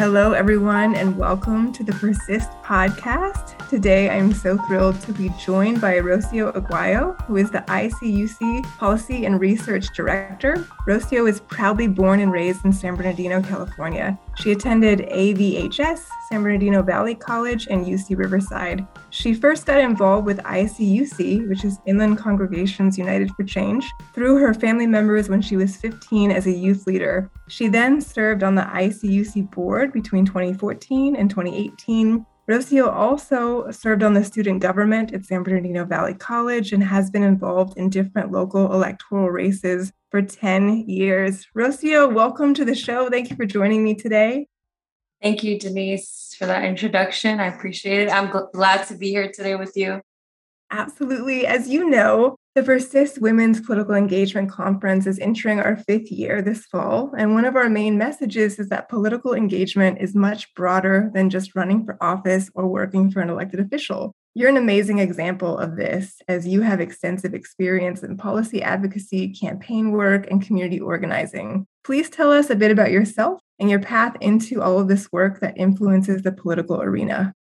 Hello, everyone, and welcome to the Persist podcast. Today, I'm so thrilled to be joined by Rocio Aguayo, who is the ICUC Policy and Research Director. Rocio is proudly born and raised in San Bernardino, California. She attended AVHS, San Bernardino Valley College, and UC Riverside. She first got involved with ICUC, which is Inland Congregations United for Change, through her family members when she was 15 as a youth leader. She then served on the ICUC board between 2014 and 2018. Rocio also served on the student government at San Bernardino Valley College and has been involved in different local electoral races for 10 years. Rocio, welcome to the show. Thank you for joining me today. Thank you, Denise, for that introduction. I appreciate it. I'm gl- glad to be here today with you. Absolutely. As you know, the Persist Women's Political Engagement Conference is entering our fifth year this fall. And one of our main messages is that political engagement is much broader than just running for office or working for an elected official. You're an amazing example of this, as you have extensive experience in policy advocacy, campaign work, and community organizing. Please tell us a bit about yourself and your path into all of this work that influences the political arena.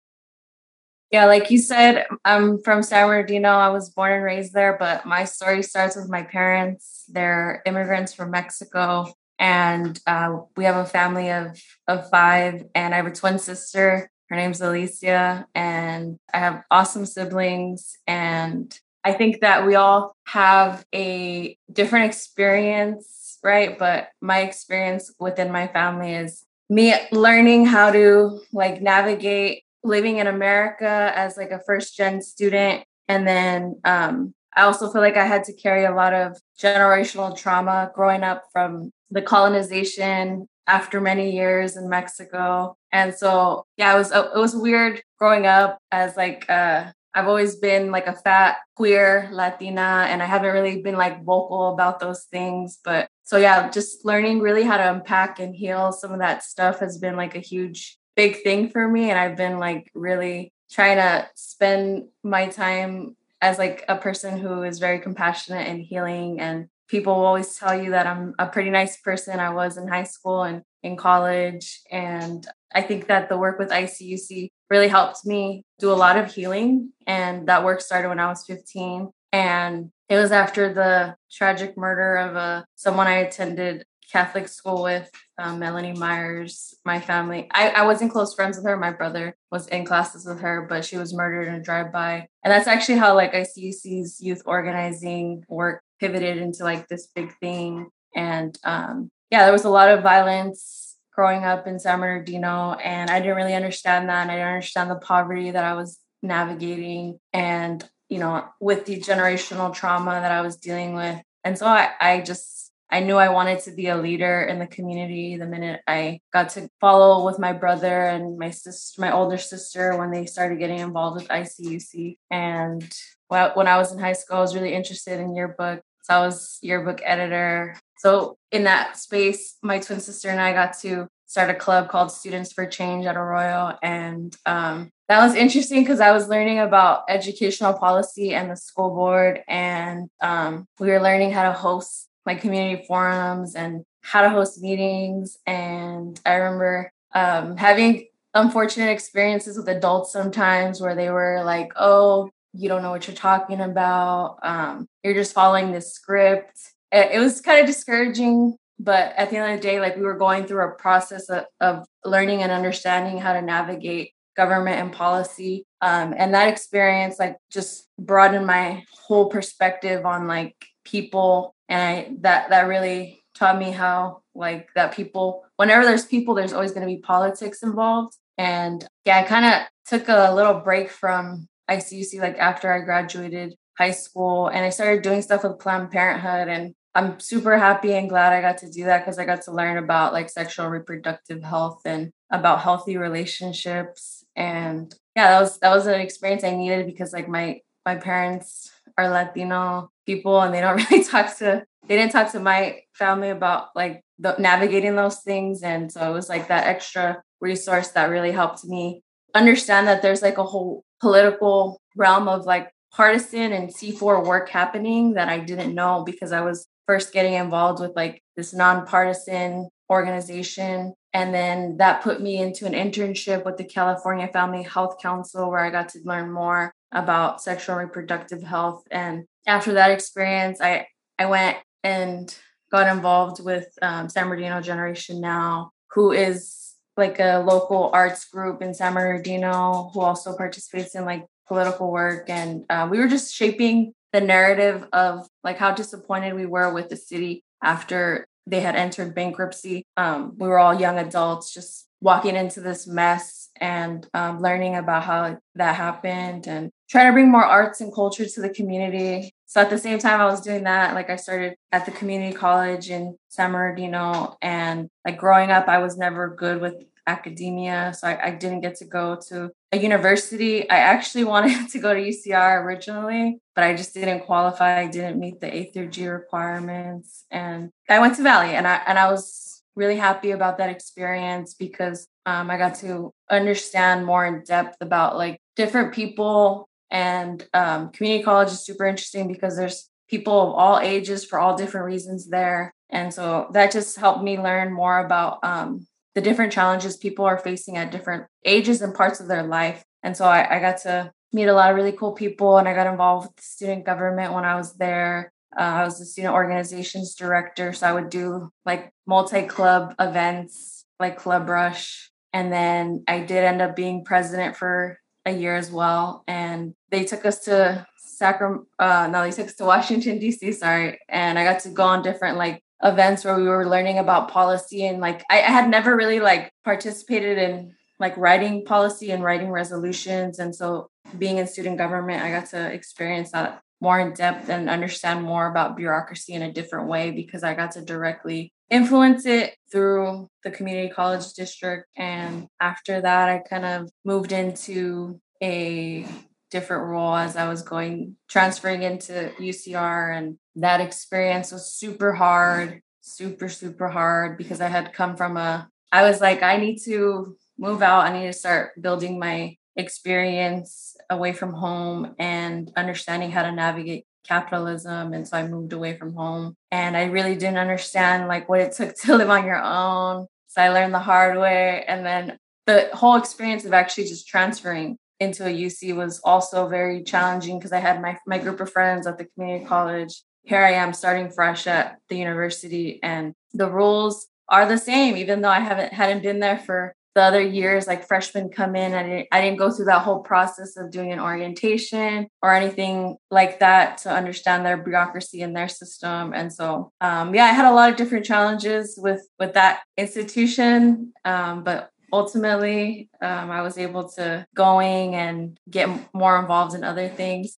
Yeah, like you said, I'm from San Bernardino. I was born and raised there, but my story starts with my parents. They're immigrants from Mexico, and uh, we have a family of of five. And I have a twin sister her name's Alicia, and I have awesome siblings. And I think that we all have a different experience, right? But my experience within my family is me learning how to like navigate living in America as like a first gen student. And then um, I also feel like I had to carry a lot of generational trauma growing up from the colonization after many years in Mexico. And so, yeah, it was it was weird growing up as like uh I've always been like a fat queer Latina and I haven't really been like vocal about those things, but so yeah, just learning really how to unpack and heal some of that stuff has been like a huge big thing for me and I've been like really trying to spend my time as like a person who is very compassionate and healing and people always tell you that I'm a pretty nice person. I was in high school and in college. And I think that the work with ICUC really helped me do a lot of healing. And that work started when I was 15. And it was after the tragic murder of a uh, someone I attended Catholic school with, um, Melanie Myers, my family. I, I wasn't close friends with her. My brother was in classes with her, but she was murdered in a drive-by. And that's actually how like ICUC's youth organizing work pivoted into like this big thing. And um, yeah, there was a lot of violence growing up in San Bernardino, and I didn't really understand that. And I didn't understand the poverty that I was navigating, and you know, with the generational trauma that I was dealing with. And so I, I just I knew I wanted to be a leader in the community the minute I got to follow with my brother and my sister, my older sister, when they started getting involved with ICUC. And when I was in high school, I was really interested in yearbook so I was yearbook editor. So in that space, my twin sister and I got to start a club called Students for Change at Arroyo. And um, that was interesting because I was learning about educational policy and the school board. And um, we were learning how to host like community forums and how to host meetings. And I remember um, having unfortunate experiences with adults sometimes where they were like, oh, you don't know what you're talking about. Um, you're just following this script. It, it was kind of discouraging, but at the end of the day, like we were going through a process of, of learning and understanding how to navigate government and policy. Um, and that experience, like, just broadened my whole perspective on like people, and I that that really taught me how like that people whenever there's people there's always going to be politics involved. And yeah i kind of took a little break from ICUC like after I graduated high school. And I started doing stuff with Planned Parenthood and I'm super happy and glad I got to do that because I got to learn about like sexual reproductive health and about healthy relationships. And yeah that was that was an experience I needed because like my my parents are Latino people and they don't really talk to they didn't talk to my family about like the, navigating those things. And so it was like that extra resource that really helped me understand that there's like a whole political realm of like partisan and C4 work happening that I didn't know because I was first getting involved with like this nonpartisan organization and then that put me into an internship with the California Family Health Council, where I got to learn more about sexual and reproductive health. And after that experience, I I went and got involved with um, San Bernardino Generation Now, who is like a local arts group in San Bernardino who also participates in like political work. And uh, we were just shaping the narrative of like how disappointed we were with the city after they had entered bankruptcy. Um, we were all young adults just walking into this mess and um, learning about how that happened and trying to bring more arts and culture to the community. So at the same time I was doing that, like I started at the community college in San Bernardino and like growing up, I was never good with academia. So I, I didn't get to go to a university. I actually wanted to go to UCR originally, but I just didn't qualify. I didn't meet the A through G requirements. And I went to Valley and I and I was really happy about that experience because um, I got to understand more in depth about like different people and um, community college is super interesting because there's people of all ages for all different reasons there. And so that just helped me learn more about um, the different challenges people are facing at different ages and parts of their life. And so I, I got to meet a lot of really cool people and I got involved with student government when I was there. Uh, I was the student organizations director. So I would do like multi club events like Club Rush. And then I did end up being president for a year as well. And they took us to Sacramento, uh, no, they took us to Washington, D.C., sorry. And I got to go on different like events where we were learning about policy and like I, I had never really like participated in like writing policy and writing resolutions. And so being in student government i got to experience that more in depth and understand more about bureaucracy in a different way because i got to directly influence it through the community college district. And after that i kind of moved into a different role as I was going transferring into UCR and that experience was super hard, super super hard because I had come from a I was like I need to move out, I need to start building my experience away from home and understanding how to navigate capitalism and so I moved away from home and I really didn't understand like what it took to live on your own. So I learned the hard way and then the whole experience of actually just transferring into a UC was also very challenging because I had my my group of friends at the community college. Here I am starting fresh at the university and the rules are the same even though I haven't hadn't been there for the other years like freshmen come in I didn't, I didn't go through that whole process of doing an orientation or anything like that to understand their bureaucracy and their system and so um, yeah i had a lot of different challenges with with that institution um, but ultimately um, i was able to going and get more involved in other things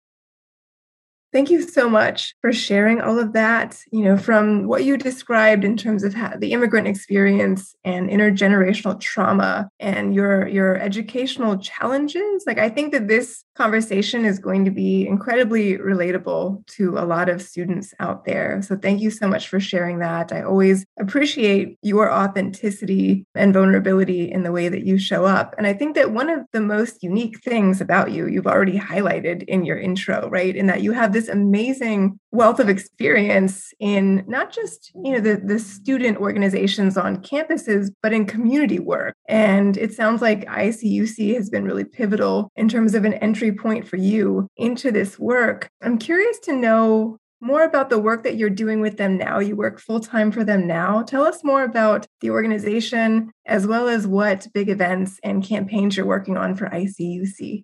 Thank you so much for sharing all of that. You know, from what you described in terms of how, the immigrant experience and intergenerational trauma and your your educational challenges. Like I think that this conversation is going to be incredibly relatable to a lot of students out there. So thank you so much for sharing that. I always appreciate your authenticity and vulnerability in the way that you show up. And I think that one of the most unique things about you, you've already highlighted in your intro, right? In that you have this amazing wealth of experience in not just you know the, the student organizations on campuses but in community work and it sounds like icuc has been really pivotal in terms of an entry point for you into this work i'm curious to know more about the work that you're doing with them now. You work full time for them now. Tell us more about the organization as well as what big events and campaigns you're working on for ICUC.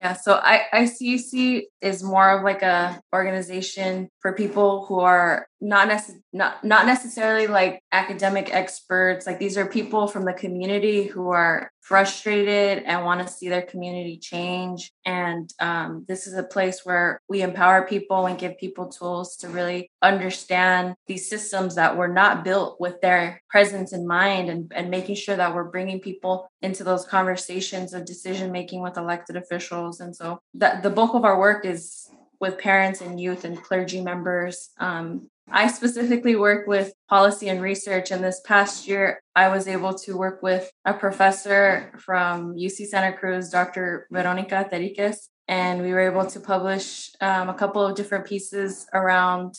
Yeah, so I, ICUC is more of like a organization for people who are not necess- not not necessarily like academic experts. Like these are people from the community who are frustrated and want to see their community change. And um, this is a place where we empower people and give people tools to really understand these systems that were not built with their presence in mind and, and making sure that we're bringing people into those conversations of decision making with elected officials. And so that the bulk of our work is with parents and youth and clergy members. Um, I specifically work with policy and research. And this past year, I was able to work with a professor from UC Santa Cruz, Dr. Veronica Terriquez. And we were able to publish um, a couple of different pieces around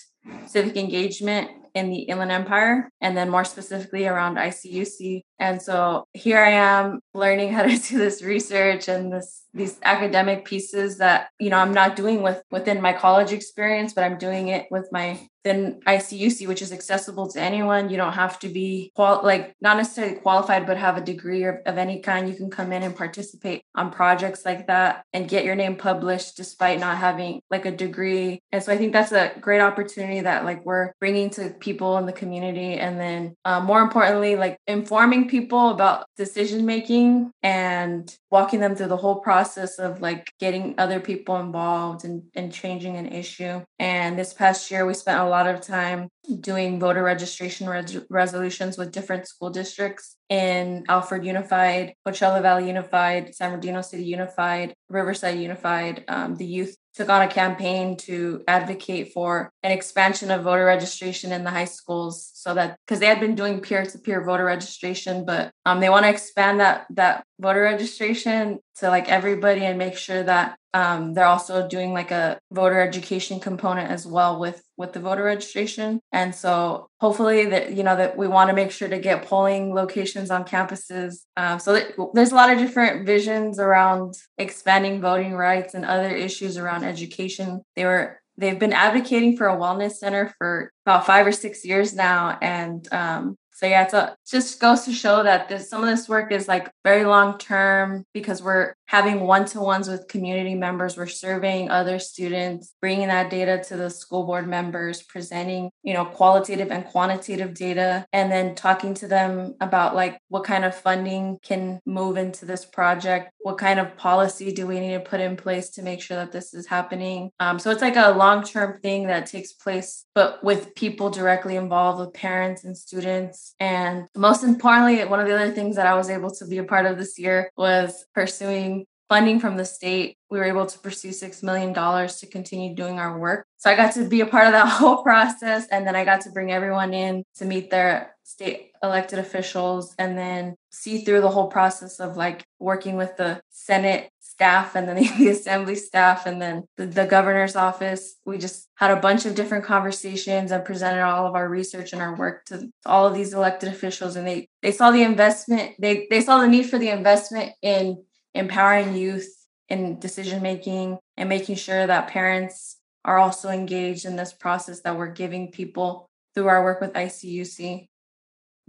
civic engagement in the Inland Empire, and then more specifically around ICUC. And so here I am learning how to do this research and this these academic pieces that you know I'm not doing with within my college experience, but I'm doing it with my then ICUC, which is accessible to anyone. You don't have to be qual- like not necessarily qualified, but have a degree of, any kind. You can come in and participate on projects like that and get your name published despite not having like a degree. And so I think that's a great opportunity that like we're bringing to people in the community, and then uh, more importantly, like informing people about decision making and walking them through the whole process of like getting other people involved and, and changing an issue. And this past year, we spent a lot of time doing voter registration res- resolutions with different school districts in Alvord Unified, Coachella Valley Unified, San Bernardino City Unified, Riverside Unified. Um, the youth took on a campaign to advocate for an expansion of voter registration in the high schools so that because they had been doing peer-to-peer voter registration but um, they want to expand that that voter registration to like everybody and make sure that um, they're also doing like a voter education component as well with with the voter registration. And so hopefully that you know that we want to make sure to get polling locations on campuses uh, so that, there's a lot of different visions around expanding voting rights and other issues around education. They were they've been advocating for a wellness center for about five or six years now and um, so yeah, a, it just goes to show that this some of this work is like very long term because we're having one to ones with community members. We're surveying other students, bringing that data to the school board members, presenting you know qualitative and quantitative data, and then talking to them about like what kind of funding can move into this project, what kind of policy do we need to put in place to make sure that this is happening. Um, so it's like a long term thing that takes place, but with people directly involved, with parents and students and most importantly, one of the other things that I was able to be a part of this year was pursuing funding from the state. We were able to pursue $6 million to continue doing our work. So I got to be a part of that whole process. And then I got to bring everyone in to meet their state elected officials and then see through the whole process of like working with the Senate staff and then the assembly staff and then the, the, governor's office. We just had a bunch of different conversations and presented all of our research and our work to all of these elected officials. And they they saw the investment, they they saw the need for the investment in empowering youth in decision making and making sure that parents are also engaged in this process that we're giving people through our work with ICUC.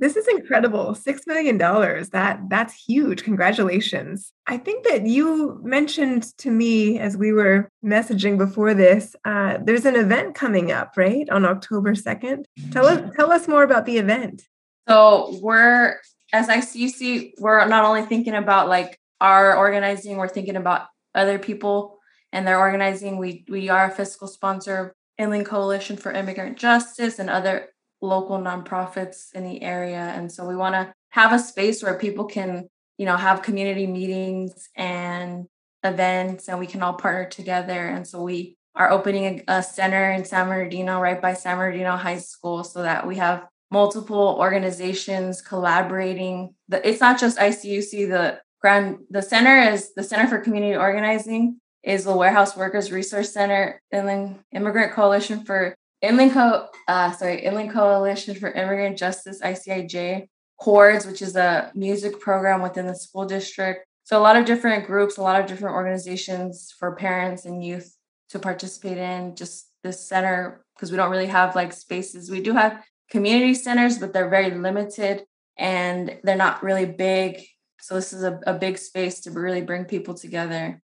This is incredible. $6 million. That that's huge. Congratulations. I think that you mentioned to me as we were messaging before this, uh, there's an event coming up, right? On October 2nd. Tell us tell us more about the event. So we're as ICUC, we're not only thinking about like our organizing, we're thinking about other people and their organizing. We we are a fiscal sponsor of Inland Coalition for Immigrant Justice and other local nonprofits in the area. And so we want to have a space where people can, you know, have community meetings and events and we can all partner together. And so we are opening a, a center in San Bernardino, right by San Bernardino High School, so that we have multiple organizations collaborating. The, it's not just ICUC, the grand the center is the Center for Community Organizing is the Warehouse Workers Resource Center, and then Immigrant Coalition for Inland Co. Uh, sorry, Inland Coalition for Immigrant Justice (ICIJ), Chords, which is a music program within the school district. So a lot of different groups, a lot of different organizations for parents and youth to participate in. Just this center because we don't really have like spaces. We do have community centers, but they're very limited and they're not really big. So this is a, a big space to really bring people together.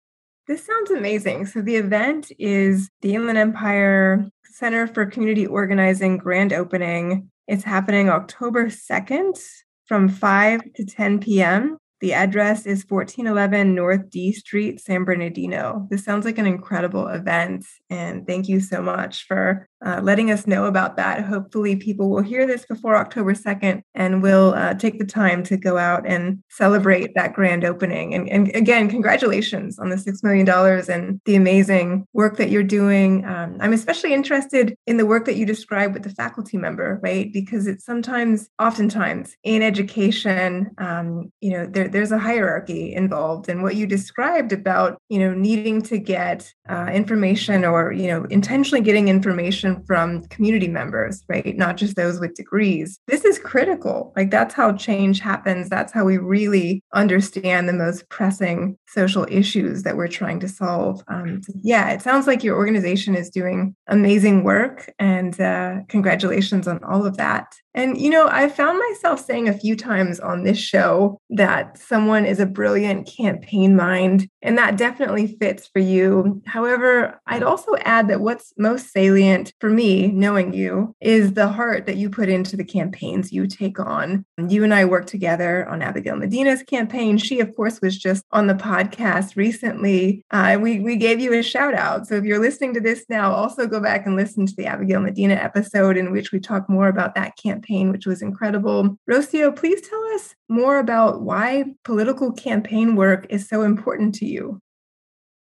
This sounds amazing. So, the event is the Inland Empire Center for Community Organizing grand opening. It's happening October 2nd from 5 to 10 p.m. The address is 1411 North D Street, San Bernardino. This sounds like an incredible event, and thank you so much for uh, letting us know about that. Hopefully, people will hear this before October 2nd and will uh, take the time to go out and celebrate that grand opening. And, and again, congratulations on the $6 million and the amazing work that you're doing. Um, I'm especially interested in the work that you describe with the faculty member, right? Because it's sometimes, oftentimes in education, um, you know, there, there's a hierarchy involved. And what you described about, you know, needing to get uh, information or, you know, intentionally getting information from community members, right? Not just those with degrees. This is critical. Like that's how change happens. That's how we really understand the most pressing social issues that we're trying to solve. Um, yeah, it sounds like your organization is doing amazing work, and uh, congratulations on all of that. And, you know, I found myself saying a few times on this show that someone is a brilliant campaign mind, and that definitely fits for you. However, I'd also add that what's most salient for me, knowing you, is the heart that you put into the campaigns you take on. You and I worked together on Abigail Medina's campaign. She, of course, was just on the podcast recently. Uh, we, we gave you a shout out. So if you're listening to this now, also go back and listen to the Abigail Medina episode in which we talk more about that campaign campaign, which was incredible. Rocio, please tell us more about why political campaign work is so important to you.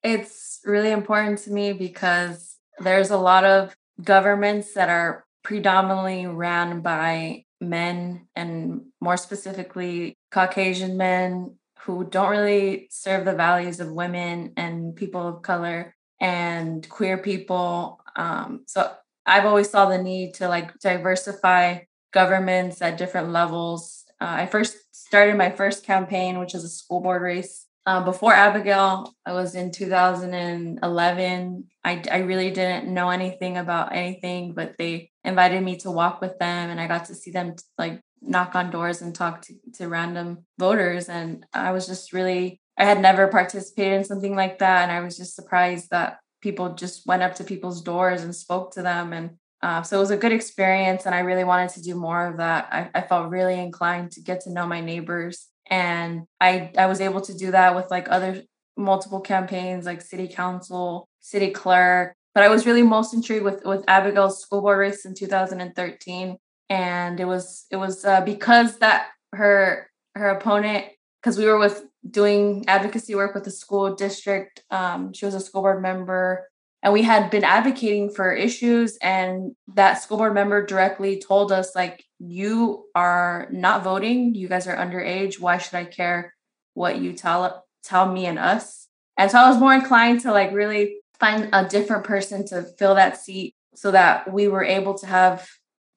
It's really important to me because there's a lot of governments that are predominantly ran by men and more specifically Caucasian men who don't really serve the values of women and people of color and queer people. Um, so I've always saw the need to like diversify governments at different levels. Uh, I first started my first campaign, which is a school board race. Uh, before Abigail, I was in 2011. I, I really didn't know anything about anything, but they invited me to walk with them, and I got to see them like knock on doors and talk to, to random voters. And I was just really, I had never participated in something like that. And I was just surprised that people just went up to people's doors and spoke to them. And uh, so it was a good experience, and I really wanted to do more of that. I, I felt really inclined to get to know my neighbors, and I I was able to do that with like other multiple campaigns, like city council, city clerk. But I was really most intrigued with with Abigail's school board race in 2013, and it was it was uh, because that her her opponent because we were with doing advocacy work with the school district. Um, she was a school board member and we had been advocating for issues and that school board member directly told us like you are not voting. You guys are underage. Why should i care what you tell tell me and us? And so i was more inclined to like really find a different person to fill that seat so that we were able to have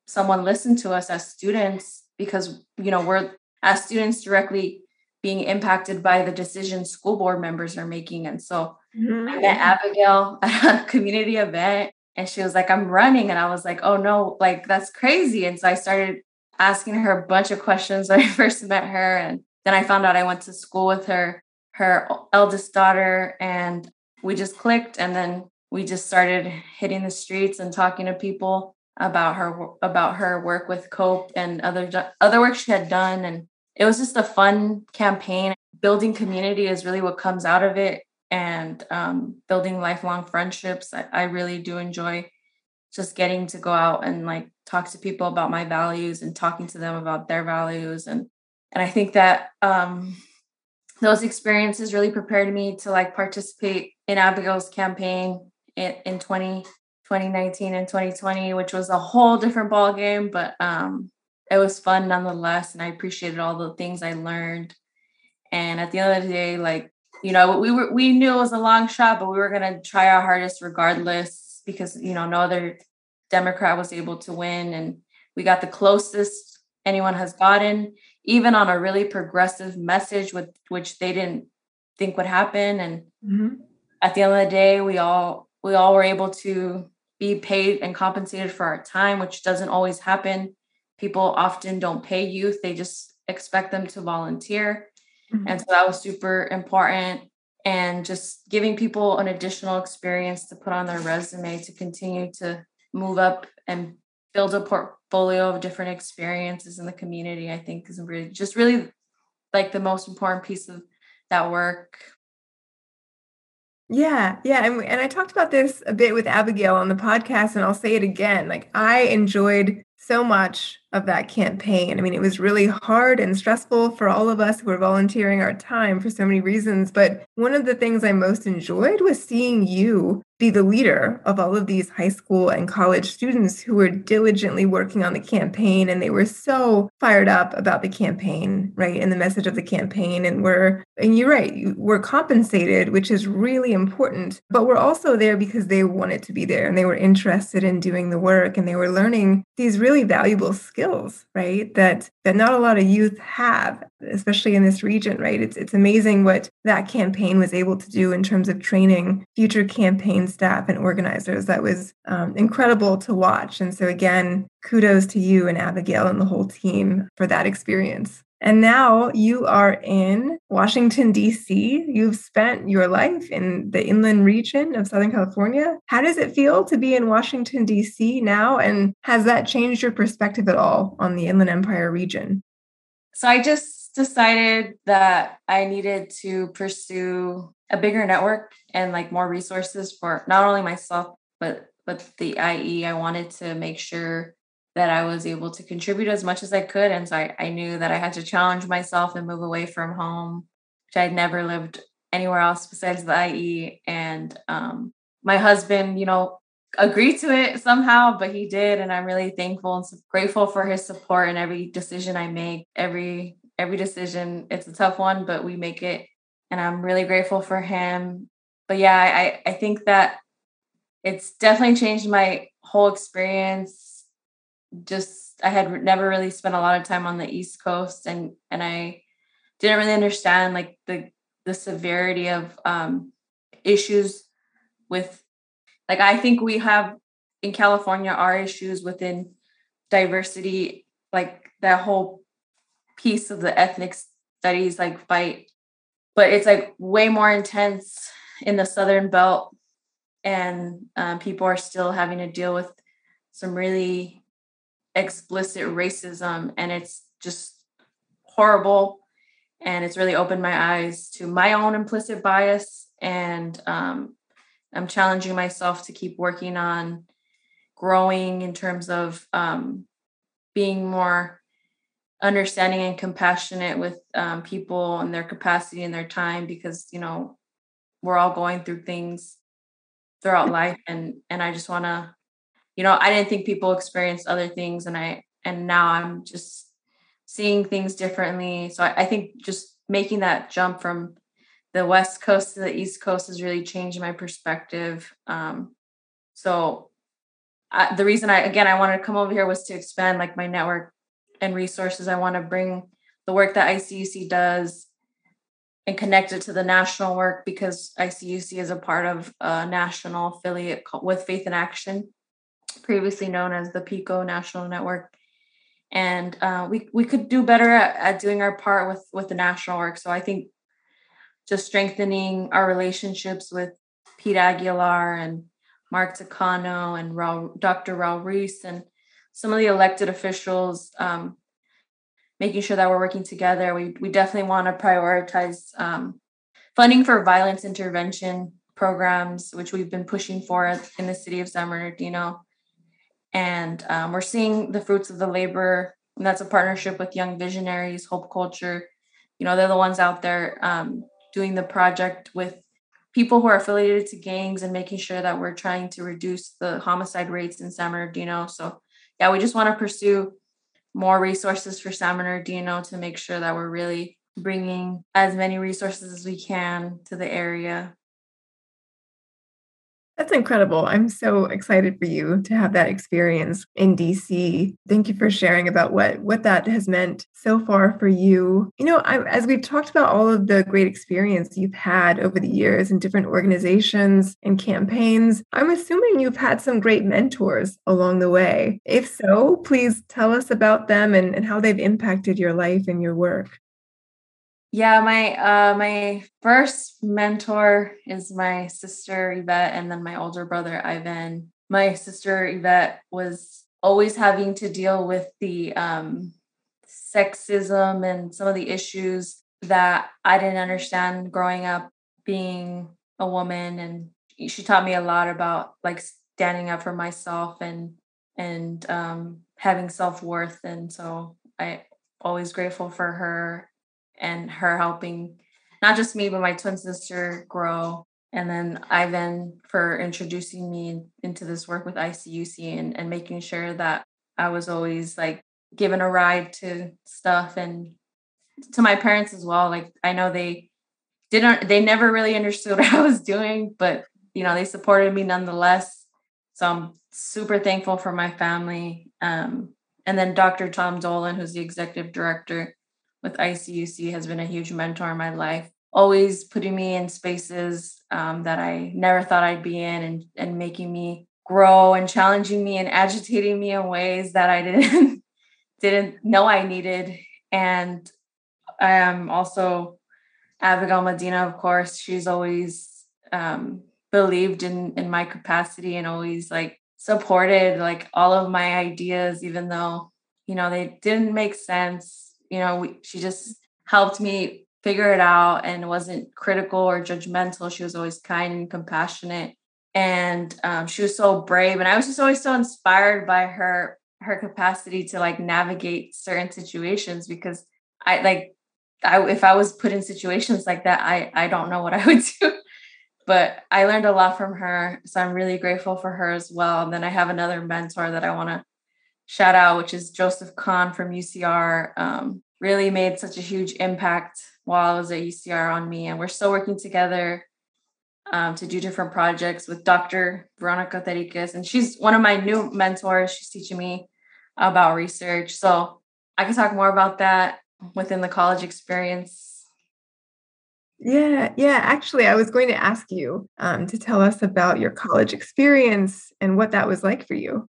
someone listen to us as students because you know we're as students directly being impacted by the decisions school board members are making. And so Mm-hmm. I met Abigail at a community event and she was like, I'm running. And I was like, oh no, like that's crazy. And so I started asking her a bunch of questions when I first met her. And then I found out I went to school with her, her eldest daughter, and we just clicked. And then we just started hitting the streets and talking to people about her about her work with cope and other other work she had done and it was just a fun campaign building community is really what comes out of it and um, building lifelong friendships. I, I really do enjoy just getting to go out and like talk to people about my values and talking to them about their values and and I think that um, those experiences really prepared me to like participate in Abigail's campaign in, in 20, 2019 and 2020, which was a whole different ball game, but um, it was fun nonetheless. And I appreciated all the things I learned. And at the end of the day, like you know, we were we knew it was a long shot, but we were gonna try our hardest regardless because you know no other Democrat was able to win, and we got the closest anyone has gotten, even on a really progressive message with which they didn't think would happen. And mm-hmm. at the end of the day, we all we all were able to be paid and compensated for our time, which doesn't always happen. People often don't pay youth; they just expect them to volunteer. Mm-hmm. And so that was super important. And just giving people an additional experience to put on their resume to continue to move up and build a portfolio of different experiences in the community, I think is really just really like the most important piece of that work. Yeah, yeah. And, and I talked about this a bit with Abigail on the podcast, and I'll say it again. Like, I enjoyed so much of that campaign. I mean, it was really hard and stressful for all of us who were volunteering our time for so many reasons. But one of the things I most enjoyed was seeing you be the leader of all of these high school and college students who were diligently working on the campaign and they were so fired up about the campaign right and the message of the campaign and we're and you're right we're compensated which is really important but we're also there because they wanted to be there and they were interested in doing the work and they were learning these really valuable skills right that that not a lot of youth have especially in this region right? It's it's amazing what that campaign was able to do in terms of training future campaign staff and organizers. That was um, incredible to watch. And so again kudos to you and abigail and the whole team for that experience and now you are in Washington, D.C. You've spent your life in the inland region of Southern California. How does it feel to be in Washington, D.C. now? And has that changed your perspective at all on the Inland Empire region? So I just decided that I needed to pursue a bigger network and like more resources for not only myself, but but the IE. I wanted to make sure that I was able to contribute as much as I could. And so I, I knew that I had to challenge myself and move away from home, which I'd never lived anywhere else besides the IE. And um, my husband, you know, agreed to it somehow, but he did. And I'm really thankful and grateful for his support in every decision I make. Every every decision, it's a tough one, but we make it. And I'm really grateful for him. But yeah, I, I think that it's definitely changed my whole experience just I had never really spent a lot of time on the East Coast and and I didn't really understand like the the severity of um issues with like I think we have in California our issues within diversity like that whole piece of the ethnic studies like fight but it's like way more intense in the southern belt and um, people are still having to deal with some really explicit racism and it's just horrible. And it's really opened my eyes to my own implicit bias. And um, i'm challenging myself to keep working on growing in terms of um, being more understanding and compassionate with um, people and their capacity and their time because you know we're all going through things throughout life. And and i just want to you know, I didn't think people experienced other things and I and now I'm just seeing things differently. So I, I think just making that jump from the west coast to the east coast has really changed my perspective. Um, so I, the reason I again I wanted to come over here was to expand like my network and resources. I want to bring the work that ICUC does and connect it to the national work because ICUC is a part of a national affiliate with Faith in Action previously known as the PICO National Network. And uh, we, we could do better at, at doing our part with, with the national work. So I think just strengthening our relationships with Pete Aguilar and Mark Takano and Dr. Raul Ruiz and some of the elected officials, um, making sure that we're working together. We, we definitely want to prioritize um, funding for violence intervention programs, which we've been pushing for in the city of San Bernardino and um, we're seeing the fruits of the labor and that's a partnership with young visionaries hope culture. You know they're the ones out there um, doing the project with people who are affiliated to gangs and making sure that we're trying to reduce the homicide rates in san bernardino. So yeah we just want to pursue more resources for san bernardino to make sure that we're really bringing as many resources as we can to the area that's incredible. I'm so excited for you to have that experience in DC. Thank you for sharing about what what that has meant so far for you. You know, I, as we've talked about all of the great experience you've had over the years in different organizations and campaigns, I'm assuming you've had some great mentors along the way. If so, please tell us about them and, and how they've impacted your life and your work. Yeah, my uh my first mentor is my sister Yvette and then my older brother Ivan. My sister Yvette was always having to deal with the um sexism and some of the issues that I didn't understand growing up being a woman. And she taught me a lot about like standing up for myself and and um having self-worth. And so i always grateful for her and her helping not just me but my twin sister grow. And then ivan for introducing me into this work with icuc and, and making sure that i was always like given a ride to stuff and to my parents as well. Like i know they didn't they never really understood what i was doing but you know they supported me nonetheless. So i'm super thankful for my family. Um, and then dr tom dolan who's the executive director with icuc has been a huge mentor in my life always putting me in spaces um, that i never thought i'd be in and, and making me grow and challenging me and agitating me in ways that i didn't didn't know i needed. And i am also abigail medina of course. She's always um, believed in in my capacity and always like supported like all of my ideas even though you know they didn't make sense you know we, she just helped me figure it out and wasn't critical or judgmental she was always kind and compassionate and um, she was so brave and i was just always so inspired by her her capacity to like navigate certain situations because i like I, if i was put in situations like that i i don't know what i would do but I learned a lot from her. So I'm really grateful for her as well. And then I have another mentor that I want to shout out, which is Joseph Kahne from UCR. Um, really made such a huge impact while I was at UCR on me. And we're still working together um, to do different projects with Dr. Veronica Terriquez. And she's one of my new mentors. She's teaching me about research. So I can talk more about that within the college experience yeah, yeah. Actually, I was going to ask you um, to tell us about your college experience and what that was like for you.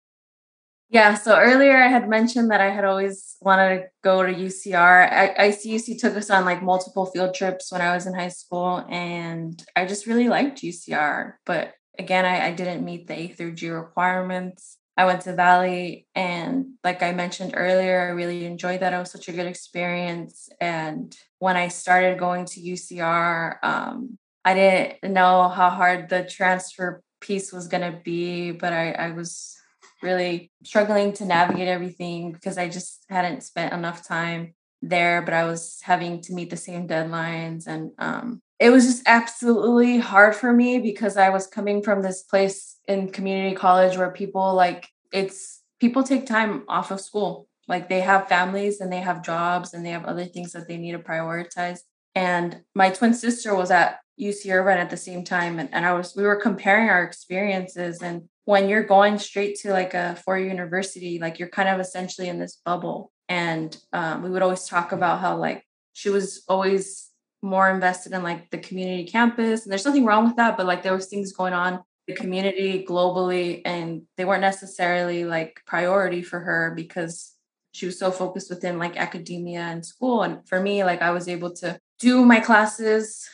Yeah, so earlier I had mentioned that I had always wanted to go to UCR. I, ICUC took us on like multiple field trips when I was in high school, and I just really liked UCR. But again, I, I didn't meet the A through G requirements. I went to Valley, and like I mentioned earlier, I really enjoyed that. It was such a good experience. And when I started going to UCR, um, I didn't know how hard the transfer piece was going to be, but I, I was really struggling to navigate everything because I just hadn't spent enough time there, but I was having to meet the same deadlines. And um, it was just absolutely hard for me because I was coming from this place in community college where people like it's people take time off of school. Like they have families and they have jobs and they have other things that they need to prioritize. And my twin sister was at UC Irvine at the same time. And, and I was, we were comparing our experiences. And when you're going straight to like a four year university, like you're kind of essentially in this bubble. And um, we would always talk about how like she was always more invested in like the community campus and there's nothing wrong with that but like there was things going on the community globally and they weren't necessarily like priority for her because she was so focused within like academia and school and for me like i was able to do my classes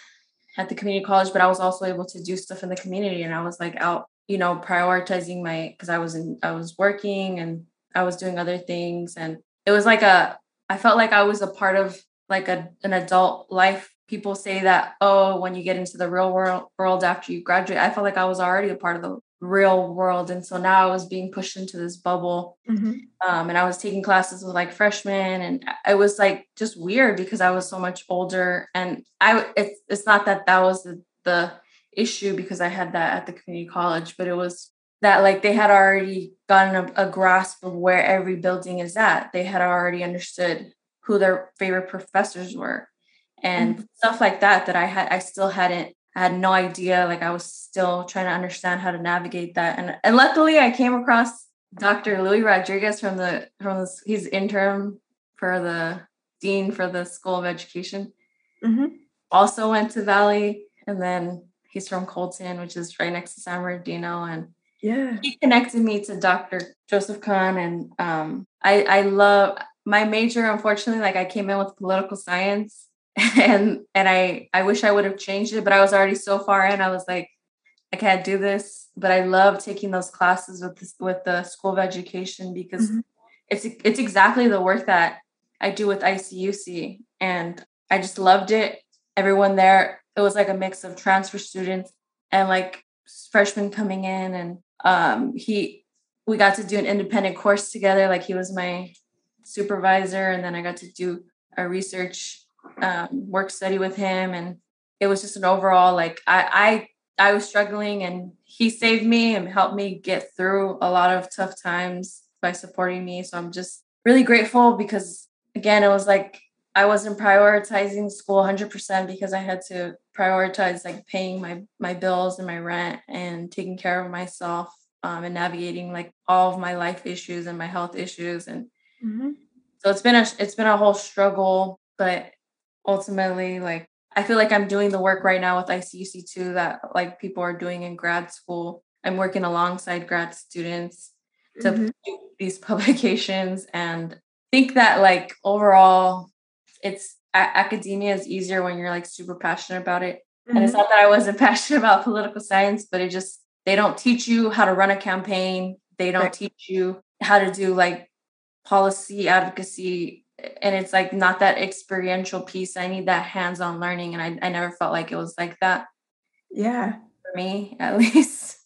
at the community college but i was also able to do stuff in the community. And i was like out you know prioritizing my because i was in i was working and i was doing other things. And it was like a i felt like i was a part of like a, an adult life. People say that oh when you get into the real world world after you graduate i felt like i was already a part of the real world and so now i was being pushed into this bubble mm-hmm. um, and i was taking classes with like freshmen and it was like just weird because i was so much older and i it's, it's not that that was the, the issue because i had that at the community college but it was that like they had already gotten a, a grasp of where every building is at they had already understood who their favorite professors were and mm-hmm. stuff like that that I had I still hadn't I had no idea like I was still trying to understand how to navigate that and and luckily I came across Dr. Louis Rodriguez from the from the, he's interim for the dean for the School of Education. Mm-hmm. Also went to Valley and then he's from Colton, which is right next to San Bernardino and yeah he connected me to dr joseph kahne and um, I, I love my major unfortunately like i came in with political science and and I I wish I would have changed it, but I was already so far in. I was like, I can't do this. But I love taking those classes with this, with the School of Education because mm-hmm. it's it's exactly the work that I do with ICUC, and I just loved it. Everyone there, it was like a mix of transfer students and like freshmen coming in, and um, he we got to do an independent course together. Like he was my supervisor, and then I got to do a research um, work study with him, and it was just an overall like I I I was struggling, and he saved me and helped me get through a lot of tough times by supporting me. So I'm just really grateful because again, it was like I wasn't prioritizing school 100% because I had to prioritize like paying my my bills and my rent and taking care of myself um, and navigating like all of my life issues and my health issues and mm-hmm. so it's been a it's been a whole struggle but ultimately like I feel like I'm doing the work right now with ICUC too that like people are doing in grad school. I'm working alongside grad students to mm-hmm. these publications and think that like overall it's academia is easier when you're like super passionate about it. Mm-hmm. And it's mm-hmm. not that I wasn't passionate about political science, but it just they don't teach you how to run a campaign. They don't right. teach you how to do like policy advocacy. And it's like not that experiential piece. I need that hands-on learning. And I, I never felt like it was like that. Yeah. For me, at least.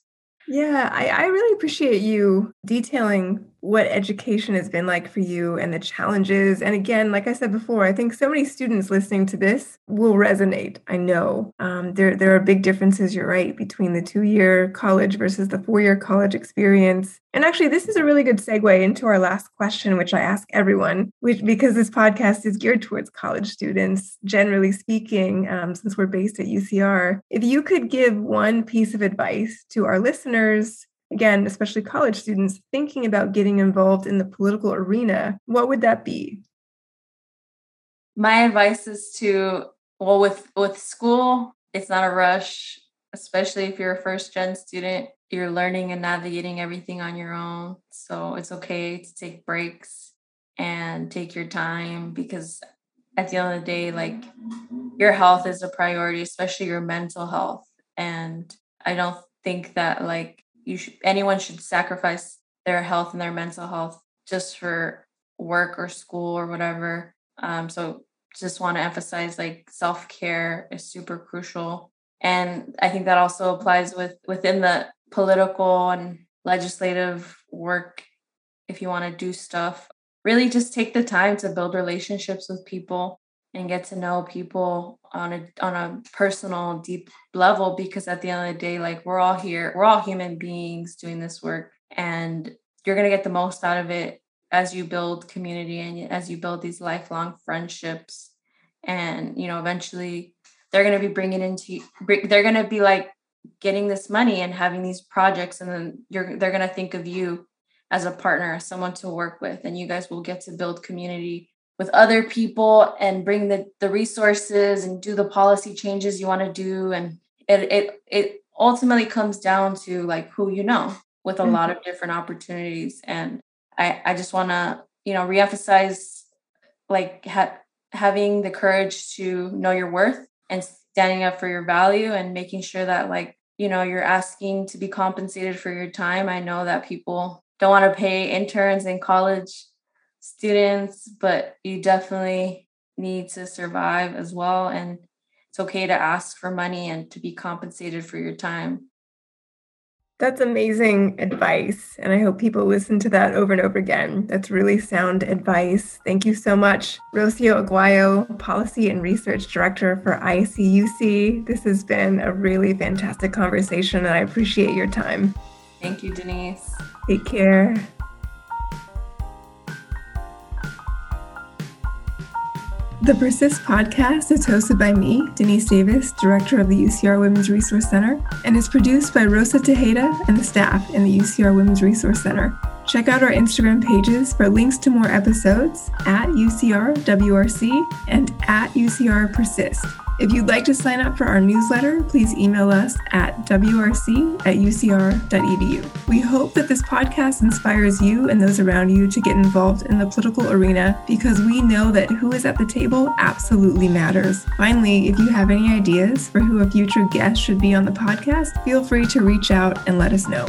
Yeah, I, I really appreciate you detailing what education has been like for you and the challenges. And again, like I said before, I think so many students listening to this will resonate. I know um, there there are big differences. You're right between the two year college versus the four year college experience. And actually, this is a really good segue into our last question, which I ask everyone, which because this podcast is geared towards college students, generally speaking, um, since we're based at UCR. If you could give one piece of advice to our listeners again, especially college students thinking about getting involved in the political arena, what would that be? My advice is to well with with school, it's not a rush, especially if you're a first gen student. You're learning and navigating everything on your own. So it's okay to take breaks and take your time because at the end of the day, like your health is a priority, especially your mental health. And I don't think that like you anyone should sacrifice their health and their mental health just for work or school or whatever. Um, so just want to emphasize like self-care is super crucial. And i think that also applies with within the political and legislative work if you want to do stuff. Really just take the time to build relationships with people and get to know people on a on a personal deep level because at the end of the day like we're all here we're all human beings doing this work and you're going to get the most out of it as you build community and as you build these lifelong friendships. And you know eventually they're going to be bringing into they're going to be like getting this money and having these projects and then you're they're going to think of you as a partner someone to work with and you guys will get to build community with other people and bring the, the resources and do the policy changes you want to do. And it it it ultimately comes down to like who you know with a mm-hmm. lot of different opportunities. And i i just want to you know reemphasize like ha- having the courage to know your worth and standing up for your value and making sure that like you know you're asking to be compensated for your time. I know that people don't want to pay interns in college students, but you definitely need to survive as well. And it's okay to ask for money and to be compensated for your time. That's amazing advice. And I hope people listen to that over and over again. That's really sound advice. Thank you so much, Rocio Aguayo, Policy and Research Director for ICUC. This has been a really fantastic conversation, and I appreciate your time. Thank you, Denise. Take care. The Persist podcast is hosted by me, Denise Davis, director of the UCR Women's Resource Center, and is produced by Rosa Tejeda and the staff in the UCR Women's Resource Center. Check out our Instagram pages for links to more episodes at UCRWRC and at UCR Persist. If you'd like to sign up for our newsletter, please email us at wrc at ucr.edu. We hope that this podcast inspires you and those around you to get involved in the political arena because we know that who is at the table absolutely matters. Finally, if you have any ideas for who a future guest should be on the podcast, feel free to reach out and let us know.